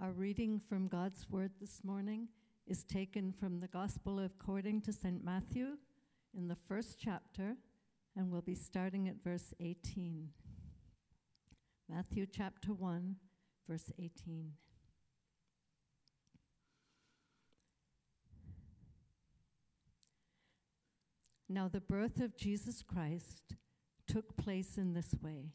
Our reading from God's Word this morning is taken from the Gospel according to St. Matthew in the first chapter, and we'll be starting at verse 18. Matthew chapter 1, verse 18. Now, the birth of Jesus Christ took place in this way.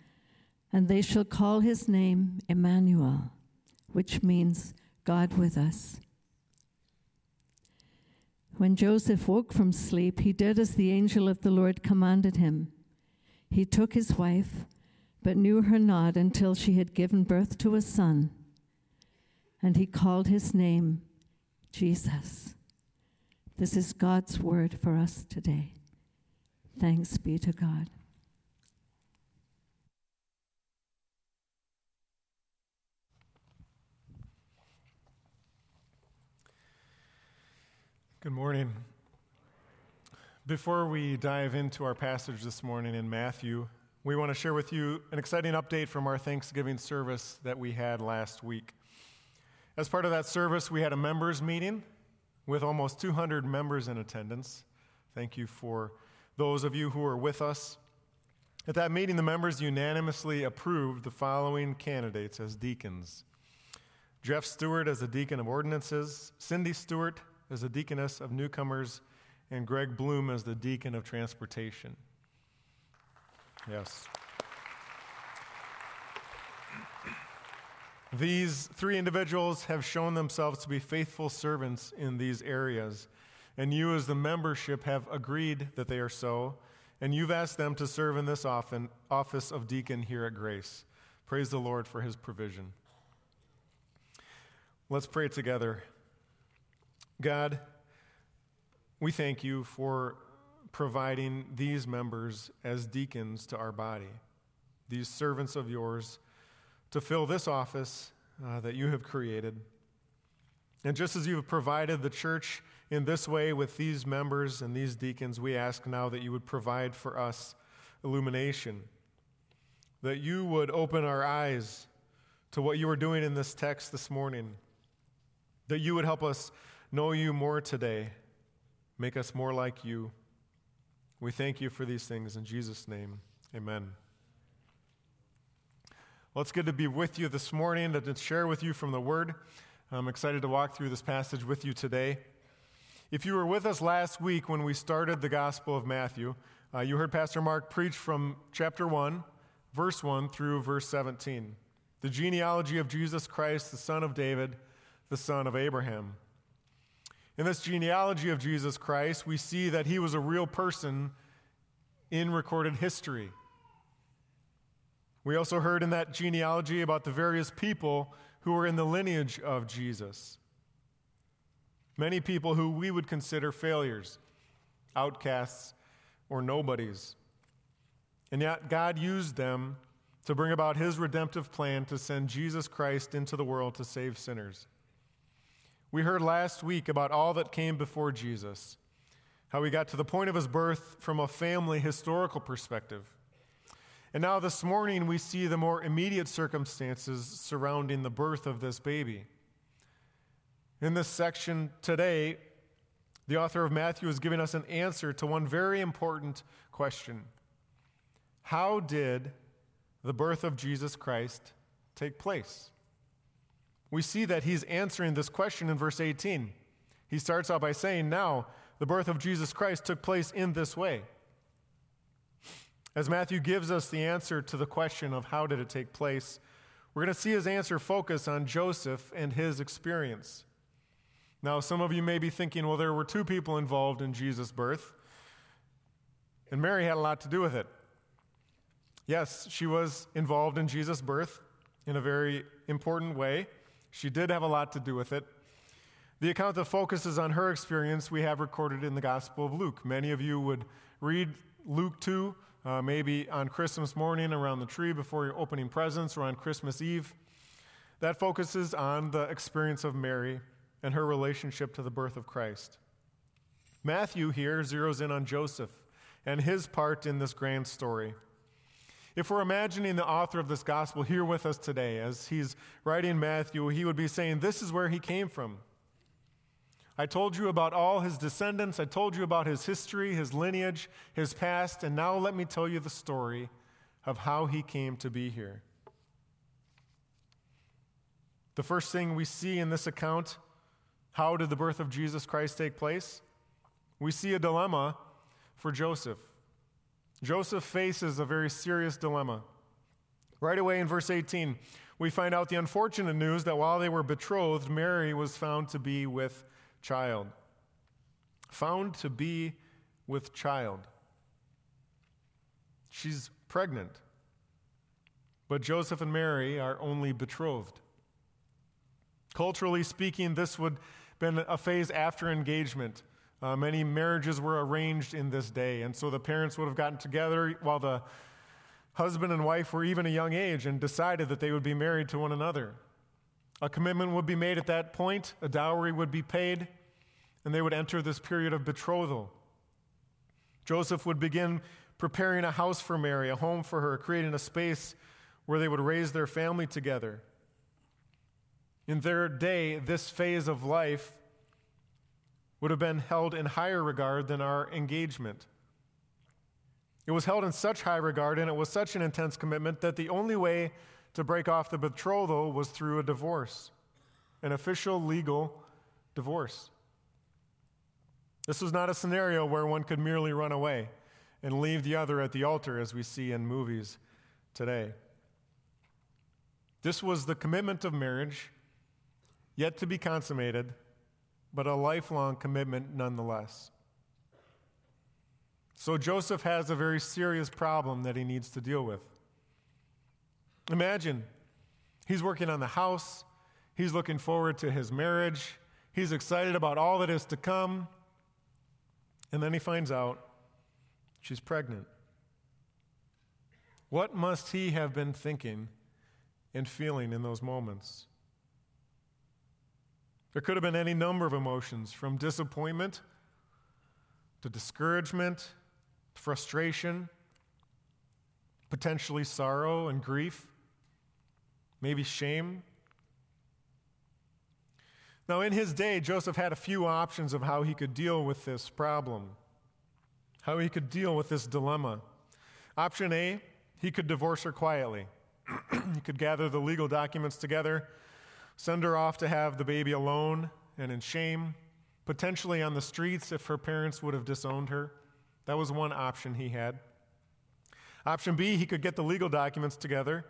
and they shall call his name Emmanuel, which means God with us. When Joseph woke from sleep, he did as the angel of the Lord commanded him. He took his wife, but knew her not until she had given birth to a son, and he called his name Jesus. This is God's word for us today. Thanks be to God. Good morning. Before we dive into our passage this morning in Matthew, we want to share with you an exciting update from our Thanksgiving service that we had last week. As part of that service, we had a members' meeting with almost 200 members in attendance. Thank you for those of you who were with us. At that meeting, the members unanimously approved the following candidates as deacons Jeff Stewart as a deacon of ordinances, Cindy Stewart as the deaconess of newcomers, and Greg Bloom as the deacon of transportation. Yes. These three individuals have shown themselves to be faithful servants in these areas, and you, as the membership, have agreed that they are so, and you've asked them to serve in this office of deacon here at Grace. Praise the Lord for his provision. Let's pray together. God, we thank you for providing these members as deacons to our body, these servants of yours, to fill this office uh, that you have created. And just as you have provided the church in this way with these members and these deacons, we ask now that you would provide for us illumination, that you would open our eyes to what you are doing in this text this morning, that you would help us know you more today. Make us more like you. We thank you for these things in Jesus' name. Amen. Well, it's good to be with you this morning and to share with you from the Word. I'm excited to walk through this passage with you today. If you were with us last week when we started the Gospel of Matthew, uh, you heard Pastor Mark preach from chapter 1, verse 1 through verse 17. The genealogy of Jesus Christ, the son of David, the son of Abraham. In this genealogy of Jesus Christ, we see that he was a real person in recorded history. We also heard in that genealogy about the various people who were in the lineage of Jesus. Many people who we would consider failures, outcasts, or nobodies. And yet, God used them to bring about his redemptive plan to send Jesus Christ into the world to save sinners. We heard last week about all that came before Jesus, how he got to the point of his birth from a family historical perspective. And now this morning, we see the more immediate circumstances surrounding the birth of this baby. In this section today, the author of Matthew is giving us an answer to one very important question How did the birth of Jesus Christ take place? We see that he's answering this question in verse 18. He starts out by saying, Now, the birth of Jesus Christ took place in this way. As Matthew gives us the answer to the question of how did it take place, we're going to see his answer focus on Joseph and his experience. Now, some of you may be thinking, well, there were two people involved in Jesus' birth, and Mary had a lot to do with it. Yes, she was involved in Jesus' birth in a very important way. She did have a lot to do with it. The account that focuses on her experience we have recorded in the Gospel of Luke. Many of you would read Luke 2, uh, maybe on Christmas morning around the tree before you're opening presents or on Christmas Eve. That focuses on the experience of Mary and her relationship to the birth of Christ. Matthew here zeroes in on Joseph and his part in this grand story. If we're imagining the author of this gospel here with us today, as he's writing Matthew, he would be saying, This is where he came from. I told you about all his descendants. I told you about his history, his lineage, his past, and now let me tell you the story of how he came to be here. The first thing we see in this account how did the birth of Jesus Christ take place? We see a dilemma for Joseph. Joseph faces a very serious dilemma. Right away in verse 18, we find out the unfortunate news that while they were betrothed, Mary was found to be with child. Found to be with child. She's pregnant. But Joseph and Mary are only betrothed. Culturally speaking, this would have been a phase after engagement. Uh, many marriages were arranged in this day, and so the parents would have gotten together while the husband and wife were even a young age and decided that they would be married to one another. A commitment would be made at that point, a dowry would be paid, and they would enter this period of betrothal. Joseph would begin preparing a house for Mary, a home for her, creating a space where they would raise their family together. In their day, this phase of life would have been held in higher regard than our engagement. It was held in such high regard and it was such an intense commitment that the only way to break off the betrothal was through a divorce, an official legal divorce. This was not a scenario where one could merely run away and leave the other at the altar as we see in movies today. This was the commitment of marriage, yet to be consummated but a lifelong commitment nonetheless. So Joseph has a very serious problem that he needs to deal with. Imagine he's working on the house, he's looking forward to his marriage, he's excited about all that is to come, and then he finds out she's pregnant. What must he have been thinking and feeling in those moments? There could have been any number of emotions from disappointment to discouragement, frustration, potentially sorrow and grief, maybe shame. Now, in his day, Joseph had a few options of how he could deal with this problem, how he could deal with this dilemma. Option A, he could divorce her quietly. he could gather the legal documents together send her off to have the baby alone and in shame, potentially on the streets if her parents would have disowned her. That was one option he had. Option B, he could get the legal documents together,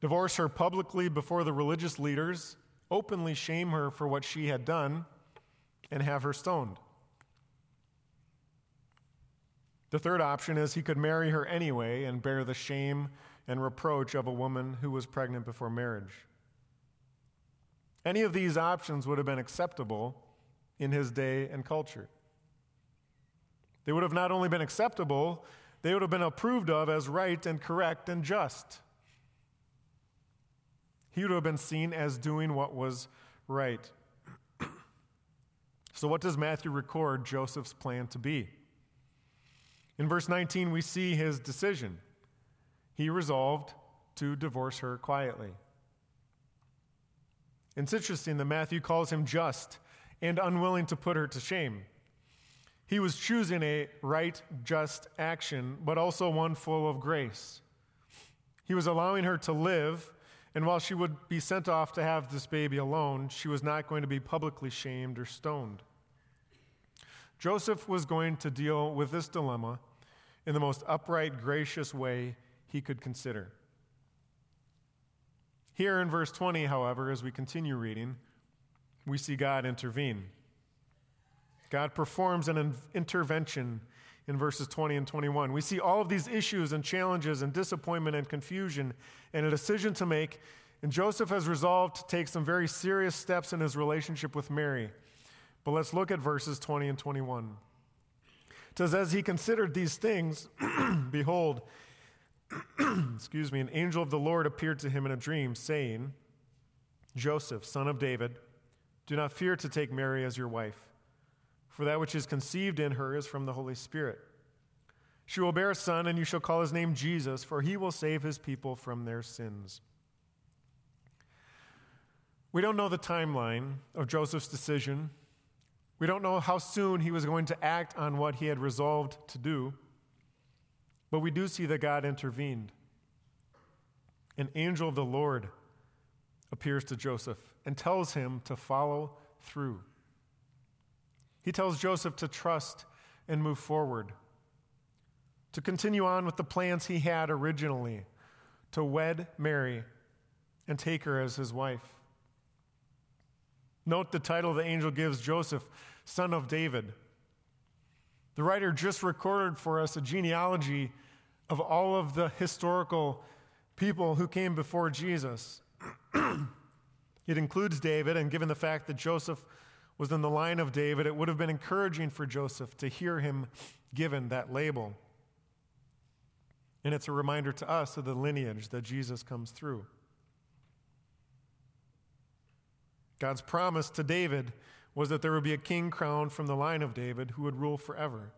divorce her publicly before the religious leaders, openly shame her for what she had done, and have her stoned. The third option is he could marry her anyway and bear the shame and reproach of a woman who was pregnant before marriage. Any of these options would have been acceptable in his day and culture. They would have not only been acceptable, they would have been approved of as right and correct and just. He would have been seen as doing what was right. so, what does Matthew record Joseph's plan to be? In verse 19, we see his decision. He resolved to divorce her quietly. It's interesting that Matthew calls him just and unwilling to put her to shame. He was choosing a right, just action, but also one full of grace. He was allowing her to live, and while she would be sent off to have this baby alone, she was not going to be publicly shamed or stoned. Joseph was going to deal with this dilemma in the most upright, gracious way he could consider. Here in verse 20, however, as we continue reading, we see God intervene. God performs an intervention in verses 20 and 21. We see all of these issues and challenges and disappointment and confusion and a decision to make. And Joseph has resolved to take some very serious steps in his relationship with Mary. But let's look at verses 20 and 21. It says, As he considered these things, behold, excuse me, an angel of the Lord appeared to him in a dream, saying, Joseph, son of David, do not fear to take Mary as your wife, for that which is conceived in her is from the Holy Spirit. She will bear a son, and you shall call his name Jesus, for he will save his people from their sins. We don't know the timeline of Joseph's decision. We don't know how soon he was going to act on what he had resolved to do. But we do see that God intervened. An angel of the Lord appears to Joseph and tells him to follow through. He tells Joseph to trust and move forward, to continue on with the plans he had originally to wed Mary and take her as his wife. Note the title the angel gives Joseph, son of David. The writer just recorded for us a genealogy of all of the historical people who came before Jesus. it includes David, and given the fact that Joseph was in the line of David, it would have been encouraging for Joseph to hear him given that label. And it's a reminder to us of the lineage that Jesus comes through. God's promise to David was that there would be a king crowned from the line of David who would rule forever.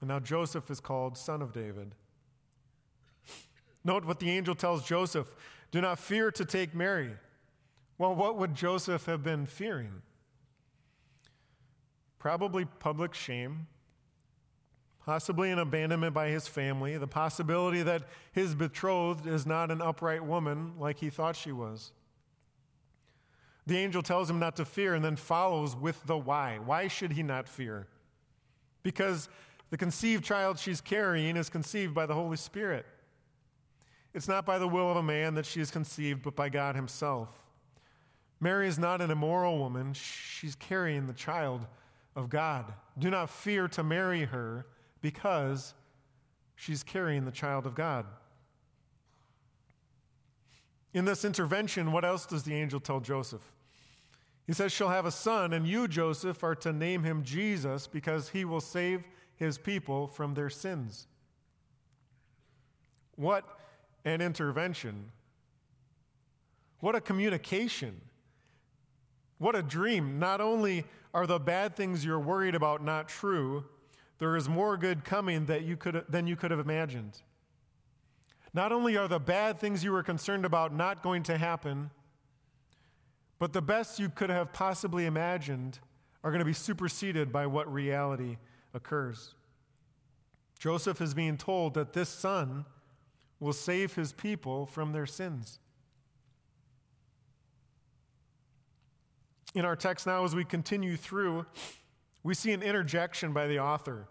And now Joseph is called son of David. Note what the angel tells Joseph do not fear to take Mary. Well, what would Joseph have been fearing? Probably public shame, possibly an abandonment by his family, the possibility that his betrothed is not an upright woman like he thought she was. The angel tells him not to fear and then follows with the why. Why should he not fear? Because the conceived child she's carrying is conceived by the Holy Spirit. It's not by the will of a man that she is conceived, but by God Himself. Mary is not an immoral woman, she's carrying the child of God. Do not fear to marry her because she's carrying the child of God. In this intervention, what else does the angel tell Joseph? He says, She'll have a son, and you, Joseph, are to name him Jesus because he will save his people from their sins. What an intervention! What a communication! What a dream. Not only are the bad things you're worried about not true, there is more good coming that you could, than you could have imagined. Not only are the bad things you were concerned about not going to happen, but the best you could have possibly imagined are going to be superseded by what reality occurs. Joseph is being told that this son will save his people from their sins. In our text now, as we continue through, we see an interjection by the author.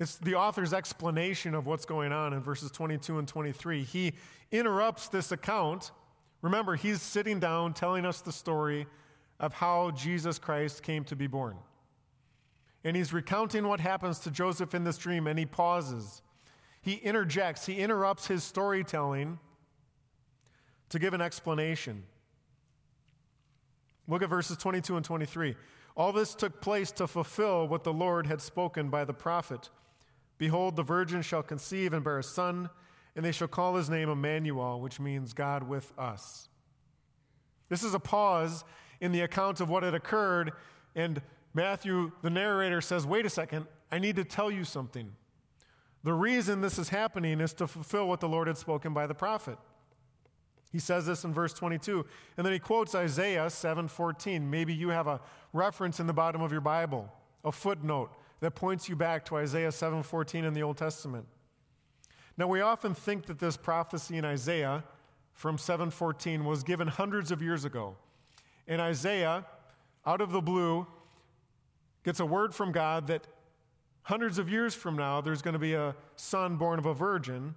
It's the author's explanation of what's going on in verses 22 and 23. He interrupts this account. Remember, he's sitting down telling us the story of how Jesus Christ came to be born. And he's recounting what happens to Joseph in this dream, and he pauses. He interjects, he interrupts his storytelling to give an explanation. Look at verses 22 and 23. All this took place to fulfill what the Lord had spoken by the prophet. Behold, the virgin shall conceive and bear a son, and they shall call his name Emmanuel, which means God with us. This is a pause in the account of what had occurred, and Matthew, the narrator, says, Wait a second, I need to tell you something. The reason this is happening is to fulfill what the Lord had spoken by the prophet. He says this in verse 22. And then he quotes Isaiah 7:14. Maybe you have a reference in the bottom of your Bible, a footnote that points you back to Isaiah 7:14 in the Old Testament. Now we often think that this prophecy in Isaiah from 7:14 was given hundreds of years ago. And Isaiah, out of the blue, gets a word from God that hundreds of years from now there's going to be a son born of a virgin.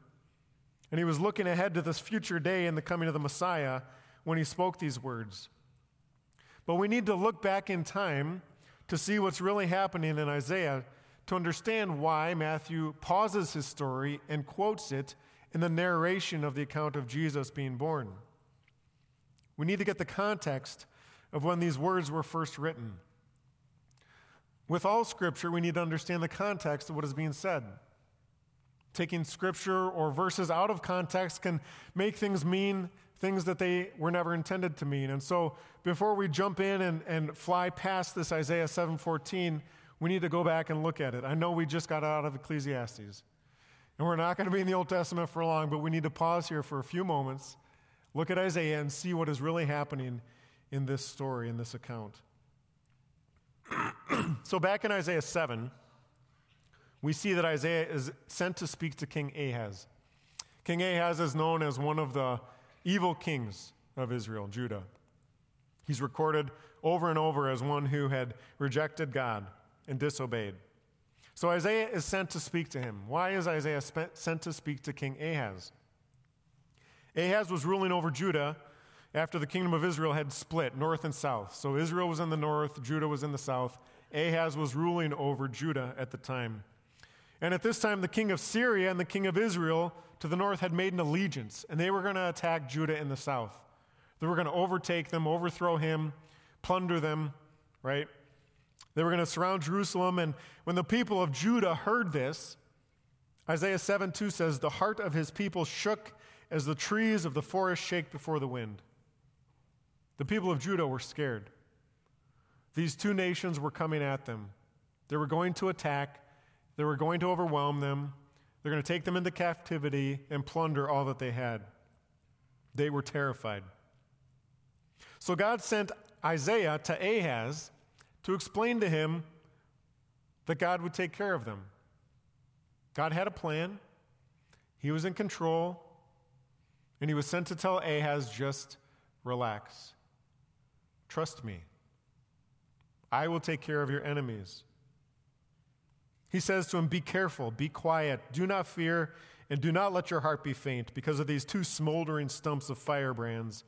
And he was looking ahead to this future day and the coming of the Messiah when he spoke these words. But we need to look back in time to see what's really happening in Isaiah to understand why Matthew pauses his story and quotes it in the narration of the account of Jesus being born. We need to get the context of when these words were first written. With all scripture, we need to understand the context of what is being said. Taking scripture or verses out of context can make things mean things that they were never intended to mean. And so before we jump in and, and fly past this Isaiah 7:14, we need to go back and look at it. I know we just got out of Ecclesiastes. And we're not going to be in the Old Testament for long, but we need to pause here for a few moments, look at Isaiah, and see what is really happening in this story, in this account. so, back in Isaiah 7, we see that Isaiah is sent to speak to King Ahaz. King Ahaz is known as one of the evil kings of Israel, Judah. He's recorded over and over as one who had rejected God and disobeyed. So Isaiah is sent to speak to him. Why is Isaiah sent to speak to King Ahaz? Ahaz was ruling over Judah after the kingdom of Israel had split north and south. So Israel was in the north, Judah was in the south. Ahaz was ruling over Judah at the time. And at this time, the king of Syria and the king of Israel to the north had made an allegiance, and they were going to attack Judah in the south. They were going to overtake them, overthrow him, plunder them, right? They were going to surround Jerusalem. And when the people of Judah heard this, Isaiah 7 2 says, The heart of his people shook as the trees of the forest shake before the wind. The people of Judah were scared. These two nations were coming at them. They were going to attack, they were going to overwhelm them, they're going to take them into captivity and plunder all that they had. They were terrified. So God sent Isaiah to Ahaz to explain to him that God would take care of them. God had a plan, He was in control, and He was sent to tell Ahaz just relax. Trust me. I will take care of your enemies. He says to him, Be careful, be quiet, do not fear, and do not let your heart be faint because of these two smoldering stumps of firebrands.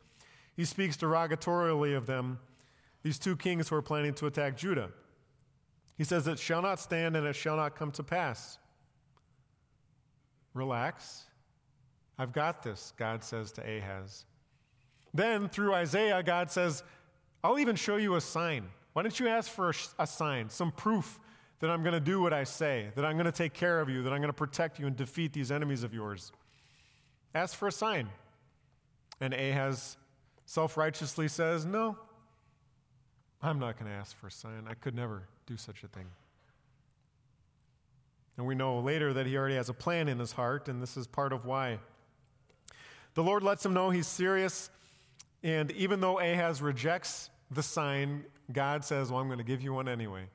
He speaks derogatorily of them, these two kings who are planning to attack Judah. He says, It shall not stand and it shall not come to pass. Relax. I've got this, God says to Ahaz. Then, through Isaiah, God says, I'll even show you a sign. Why don't you ask for a, a sign, some proof that I'm going to do what I say, that I'm going to take care of you, that I'm going to protect you and defeat these enemies of yours. Ask for a sign. And Ahaz self righteously says, No, I'm not going to ask for a sign. I could never do such a thing. And we know later that he already has a plan in his heart, and this is part of why. The Lord lets him know he's serious, and even though Ahaz rejects the sign, God says, Well, I'm going to give you one anyway.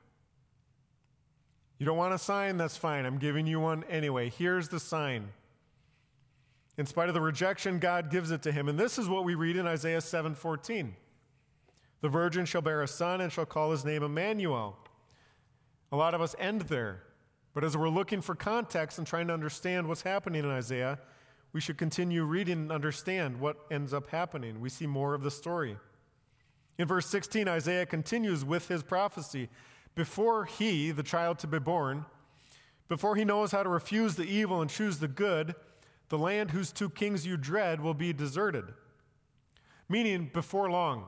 You don't want a sign? That's fine. I'm giving you one anyway. Here's the sign. In spite of the rejection, God gives it to him. And this is what we read in Isaiah 7:14. The virgin shall bear a son and shall call his name Emmanuel. A lot of us end there. But as we're looking for context and trying to understand what's happening in Isaiah, we should continue reading and understand what ends up happening. We see more of the story. In verse 16, Isaiah continues with his prophecy before he, the child to be born, before he knows how to refuse the evil and choose the good, the land whose two kings you dread will be deserted. Meaning, before long.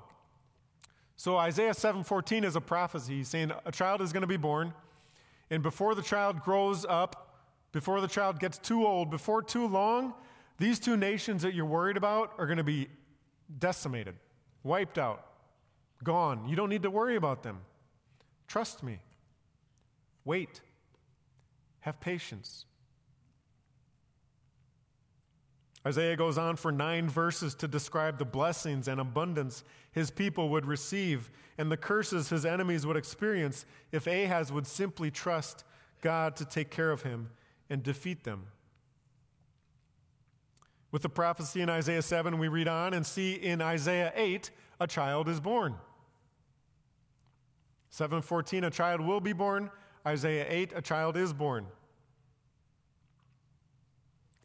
So Isaiah 7:14 is a prophecy He's saying a child is going to be born, and before the child grows up, before the child gets too old, before too long, these two nations that you're worried about are going to be decimated, wiped out, gone. You don't need to worry about them. Trust me. Wait. Have patience. Isaiah goes on for nine verses to describe the blessings and abundance his people would receive and the curses his enemies would experience if Ahaz would simply trust God to take care of him and defeat them. With the prophecy in Isaiah 7, we read on and see in Isaiah 8, a child is born. 7:14 a child will be born. Isaiah 8 a child is born.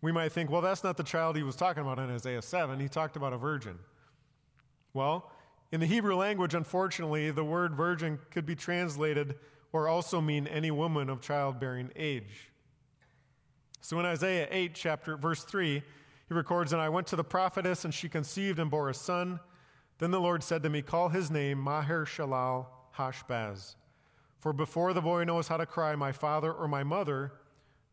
We might think, well, that's not the child he was talking about in Isaiah 7. He talked about a virgin. Well, in the Hebrew language, unfortunately, the word virgin could be translated or also mean any woman of childbearing age. So in Isaiah 8, chapter verse 3, he records, And I went to the prophetess, and she conceived and bore a son. Then the Lord said to me, Call his name Maher Shalal Hashbaz. For before the boy knows how to cry, my father or my mother,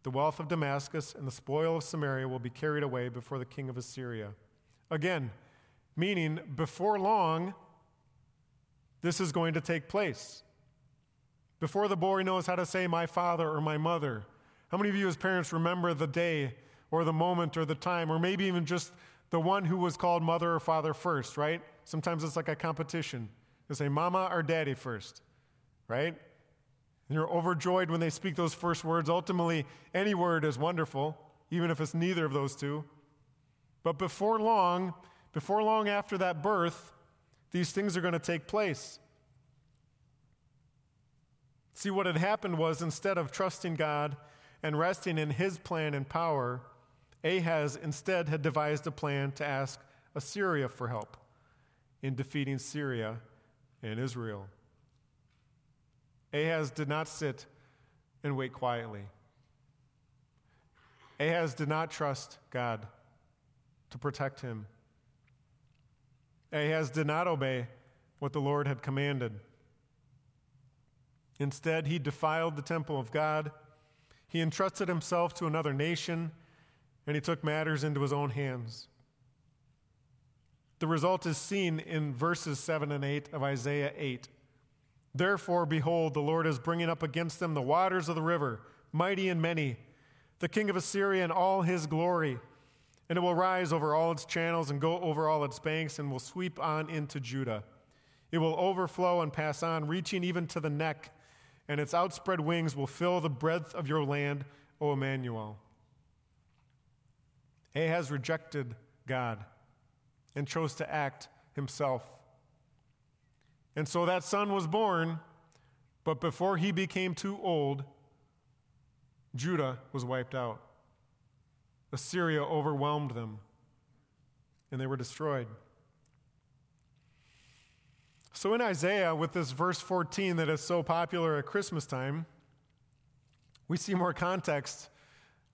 the wealth of Damascus and the spoil of Samaria will be carried away before the king of Assyria. Again, meaning before long, this is going to take place. Before the boy knows how to say my father or my mother. How many of you, as parents, remember the day or the moment or the time, or maybe even just the one who was called mother or father first, right? Sometimes it's like a competition. They say mama or daddy first, right? And you're overjoyed when they speak those first words. Ultimately, any word is wonderful, even if it's neither of those two. But before long, before long after that birth, these things are going to take place. See, what had happened was instead of trusting God and resting in his plan and power, Ahaz instead had devised a plan to ask Assyria for help in defeating Syria and Israel. Ahaz did not sit and wait quietly. Ahaz did not trust God to protect him. Ahaz did not obey what the Lord had commanded. Instead, he defiled the temple of God. He entrusted himself to another nation, and he took matters into his own hands. The result is seen in verses 7 and 8 of Isaiah 8. Therefore, behold, the Lord is bringing up against them the waters of the river, mighty and many, the king of Assyria and all his glory. And it will rise over all its channels and go over all its banks and will sweep on into Judah. It will overflow and pass on, reaching even to the neck, and its outspread wings will fill the breadth of your land, O Emmanuel. Ahaz rejected God and chose to act himself. And so that son was born, but before he became too old, Judah was wiped out. Assyria overwhelmed them, and they were destroyed. So in Isaiah, with this verse 14 that is so popular at Christmas time, we see more context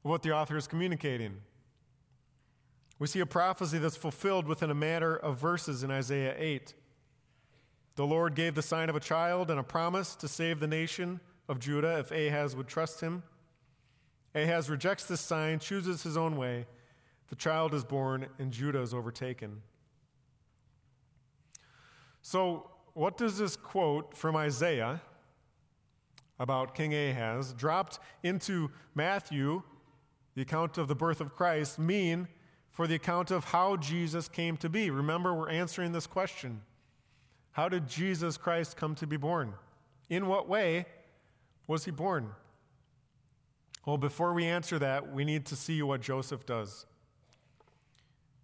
of what the author is communicating. We see a prophecy that's fulfilled within a matter of verses in Isaiah 8. The Lord gave the sign of a child and a promise to save the nation of Judah if Ahaz would trust him. Ahaz rejects this sign, chooses his own way. The child is born, and Judah is overtaken. So, what does this quote from Isaiah about King Ahaz, dropped into Matthew, the account of the birth of Christ, mean for the account of how Jesus came to be? Remember, we're answering this question. How did Jesus Christ come to be born? In what way was he born? Well, before we answer that, we need to see what Joseph does.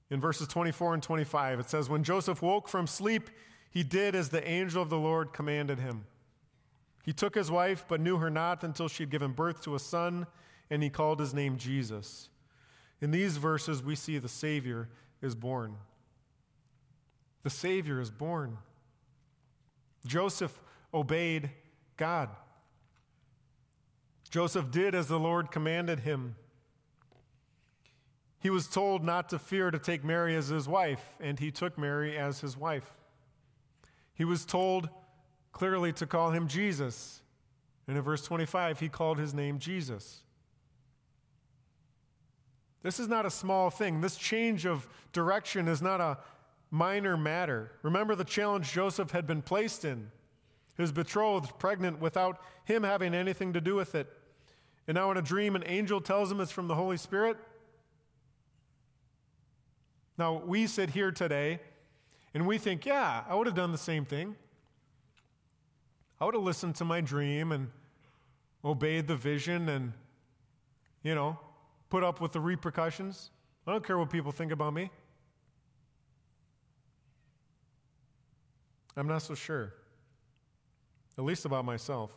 In verses 24 and 25, it says, When Joseph woke from sleep, he did as the angel of the Lord commanded him. He took his wife, but knew her not until she had given birth to a son, and he called his name Jesus. In these verses, we see the Savior is born. The Savior is born. Joseph obeyed God. Joseph did as the Lord commanded him. He was told not to fear to take Mary as his wife, and he took Mary as his wife. He was told clearly to call him Jesus. And in verse 25, he called his name Jesus. This is not a small thing. This change of direction is not a minor matter. Remember the challenge Joseph had been placed in. His betrothed, pregnant, without him having anything to do with it. And now, in a dream, an angel tells him it's from the Holy Spirit. Now, we sit here today and we think, yeah, I would have done the same thing. I would have listened to my dream and obeyed the vision and, you know, put up with the repercussions. I don't care what people think about me. I'm not so sure. at least about myself.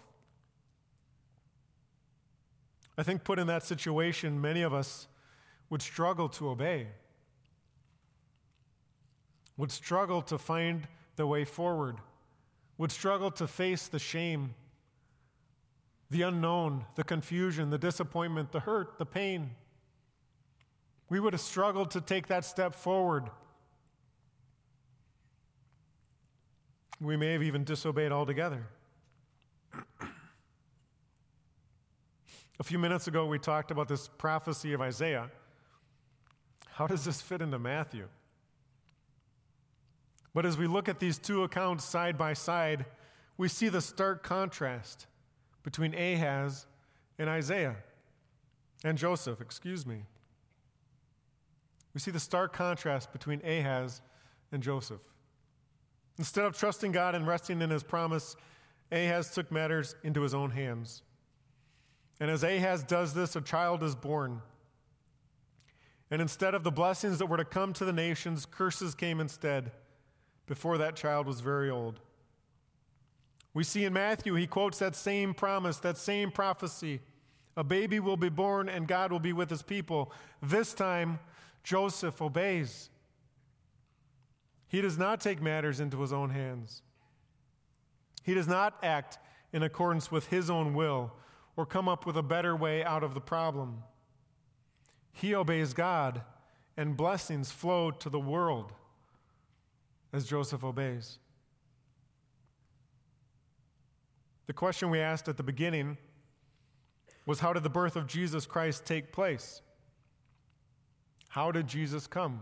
I think, put in that situation, many of us would struggle to obey, would struggle to find the way forward, would struggle to face the shame, the unknown, the confusion, the disappointment, the hurt, the pain. We would have struggled to take that step forward. We may have even disobeyed altogether. A few minutes ago, we talked about this prophecy of Isaiah. How does this fit into Matthew? But as we look at these two accounts side by side, we see the stark contrast between Ahaz and Isaiah, and Joseph, excuse me. We see the stark contrast between Ahaz and Joseph. Instead of trusting God and resting in his promise, Ahaz took matters into his own hands. And as Ahaz does this, a child is born. And instead of the blessings that were to come to the nations, curses came instead before that child was very old. We see in Matthew, he quotes that same promise, that same prophecy. A baby will be born and God will be with his people. This time, Joseph obeys. He does not take matters into his own hands. He does not act in accordance with his own will or come up with a better way out of the problem. He obeys God, and blessings flow to the world as Joseph obeys. The question we asked at the beginning was how did the birth of Jesus Christ take place? How did Jesus come?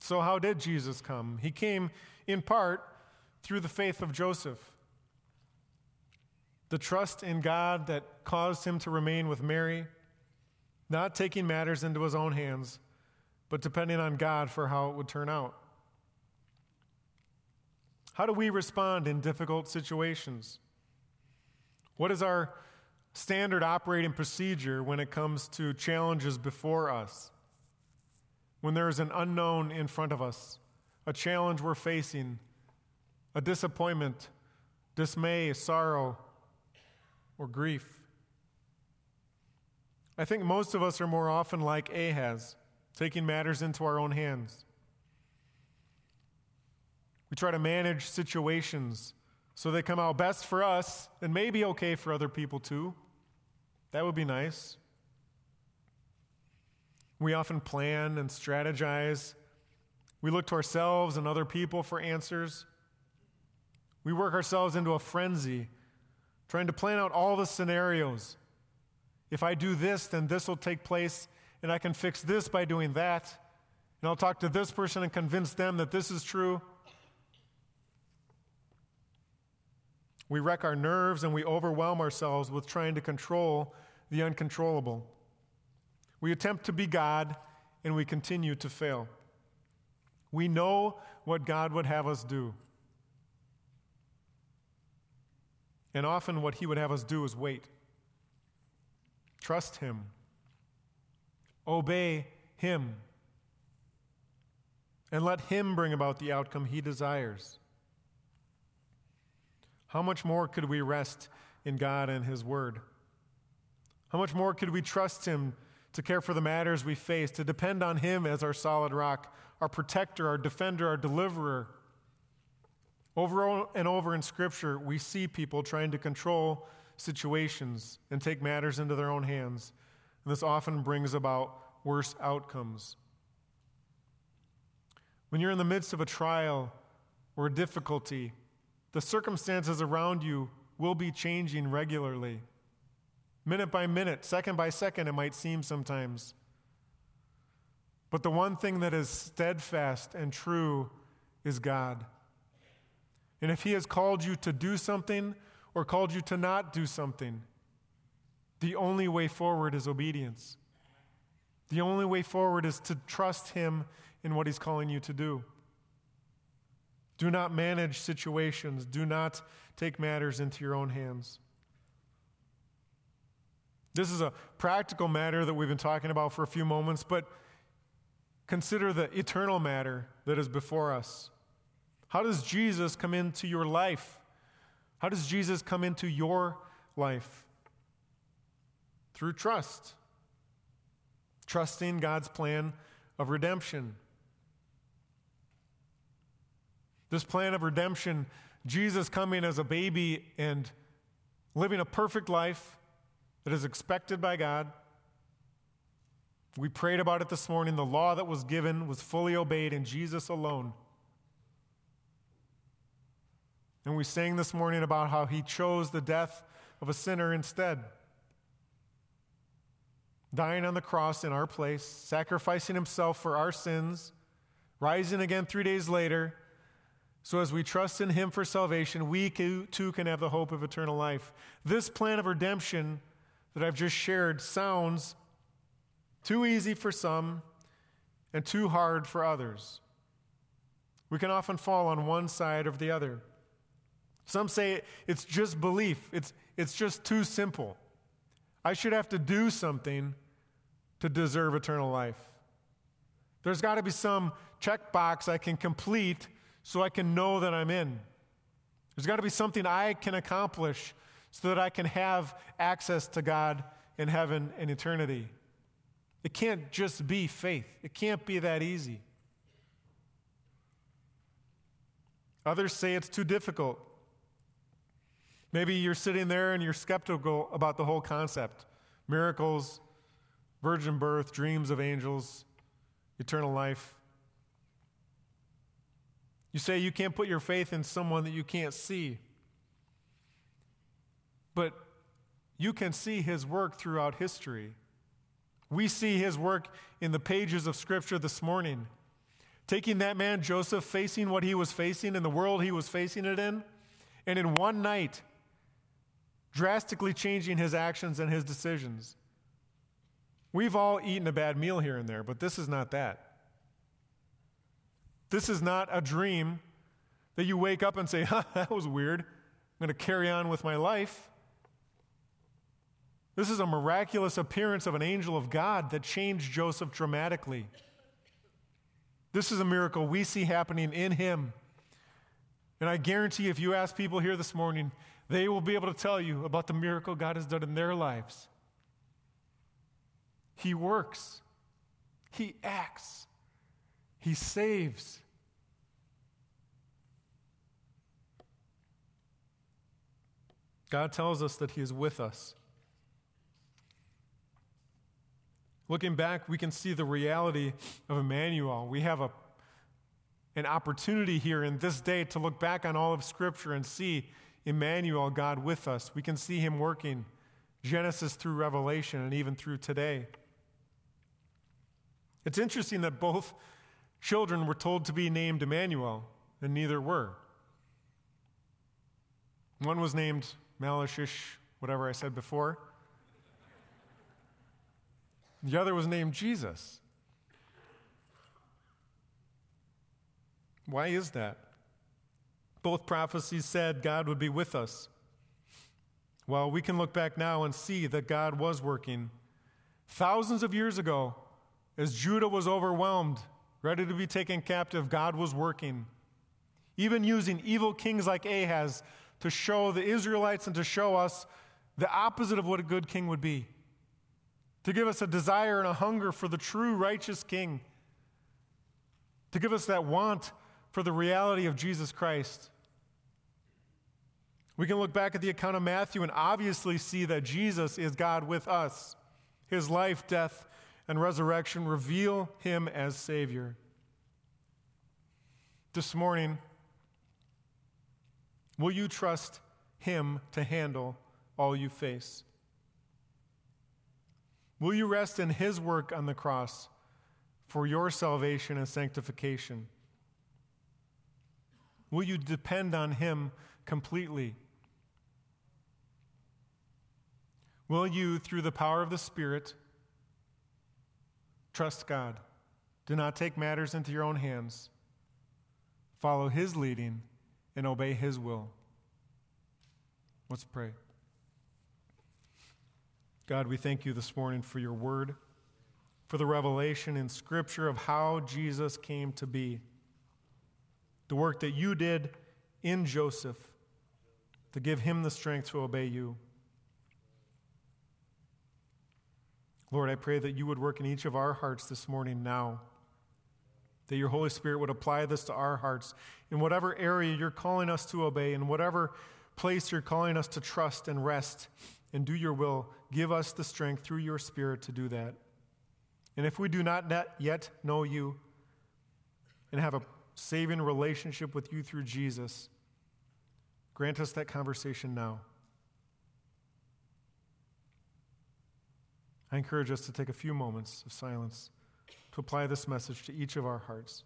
So, how did Jesus come? He came in part through the faith of Joseph. The trust in God that caused him to remain with Mary, not taking matters into his own hands, but depending on God for how it would turn out. How do we respond in difficult situations? What is our standard operating procedure when it comes to challenges before us? When there is an unknown in front of us, a challenge we're facing, a disappointment, dismay, sorrow, or grief? I think most of us are more often like Ahaz, taking matters into our own hands. We try to manage situations so they come out best for us and maybe okay for other people too. That would be nice. We often plan and strategize. We look to ourselves and other people for answers. We work ourselves into a frenzy, trying to plan out all the scenarios. If I do this, then this will take place, and I can fix this by doing that. And I'll talk to this person and convince them that this is true. We wreck our nerves and we overwhelm ourselves with trying to control the uncontrollable. We attempt to be God and we continue to fail. We know what God would have us do. And often, what He would have us do is wait. Trust Him. Obey Him. And let Him bring about the outcome He desires. How much more could we rest in God and His Word? How much more could we trust Him to care for the matters we face, to depend on Him as our solid rock, our protector, our defender, our deliverer? Over and over in Scripture, we see people trying to control situations and take matters into their own hands. And this often brings about worse outcomes. When you're in the midst of a trial or a difficulty, the circumstances around you will be changing regularly. Minute by minute, second by second, it might seem sometimes. But the one thing that is steadfast and true is God. And if He has called you to do something or called you to not do something, the only way forward is obedience. The only way forward is to trust Him in what He's calling you to do. Do not manage situations. Do not take matters into your own hands. This is a practical matter that we've been talking about for a few moments, but consider the eternal matter that is before us. How does Jesus come into your life? How does Jesus come into your life? Through trust. Trusting God's plan of redemption. This plan of redemption, Jesus coming as a baby and living a perfect life that is expected by God. We prayed about it this morning. The law that was given was fully obeyed in Jesus alone. And we sang this morning about how he chose the death of a sinner instead. Dying on the cross in our place, sacrificing himself for our sins, rising again three days later. So, as we trust in him for salvation, we too can have the hope of eternal life. This plan of redemption that I've just shared sounds too easy for some and too hard for others. We can often fall on one side or the other. Some say it's just belief, it's, it's just too simple. I should have to do something to deserve eternal life. There's got to be some checkbox I can complete so I can know that I'm in. There's got to be something I can accomplish so that I can have access to God in heaven and eternity. It can't just be faith, it can't be that easy. Others say it's too difficult. Maybe you're sitting there and you're skeptical about the whole concept miracles, virgin birth, dreams of angels, eternal life. You say you can't put your faith in someone that you can't see. But you can see his work throughout history. We see his work in the pages of Scripture this morning. Taking that man, Joseph, facing what he was facing in the world he was facing it in, and in one night, drastically changing his actions and his decisions. We've all eaten a bad meal here and there, but this is not that. This is not a dream that you wake up and say, huh, that was weird. I'm going to carry on with my life. This is a miraculous appearance of an angel of God that changed Joseph dramatically. This is a miracle we see happening in him. And I guarantee if you ask people here this morning, they will be able to tell you about the miracle God has done in their lives. He works, He acts, He saves. God tells us that He is with us. Looking back, we can see the reality of Emmanuel. We have a, an opportunity here in this day to look back on all of Scripture and see Emmanuel, God with us. We can see him working Genesis through Revelation and even through today. It's interesting that both children were told to be named Emmanuel, and neither were. One was named Malashish, whatever I said before. The other was named Jesus. Why is that? Both prophecies said God would be with us. Well, we can look back now and see that God was working. Thousands of years ago, as Judah was overwhelmed, ready to be taken captive, God was working. Even using evil kings like Ahaz to show the Israelites and to show us the opposite of what a good king would be. To give us a desire and a hunger for the true righteous king. To give us that want for the reality of Jesus Christ. We can look back at the account of Matthew and obviously see that Jesus is God with us. His life, death, and resurrection reveal him as Savior. This morning, will you trust him to handle all you face? Will you rest in his work on the cross for your salvation and sanctification? Will you depend on him completely? Will you, through the power of the Spirit, trust God? Do not take matters into your own hands. Follow His leading and obey His will. Let's pray. God, we thank you this morning for your word, for the revelation in Scripture of how Jesus came to be. the work that you did in Joseph to give him the strength to obey you. Lord, I pray that you would work in each of our hearts this morning now. That your Holy Spirit would apply this to our hearts in whatever area you're calling us to obey, in whatever place you're calling us to trust and rest and do your will. Give us the strength through your Spirit to do that. And if we do not yet know you and have a saving relationship with you through Jesus, grant us that conversation now. I encourage us to take a few moments of silence to apply this message to each of our hearts.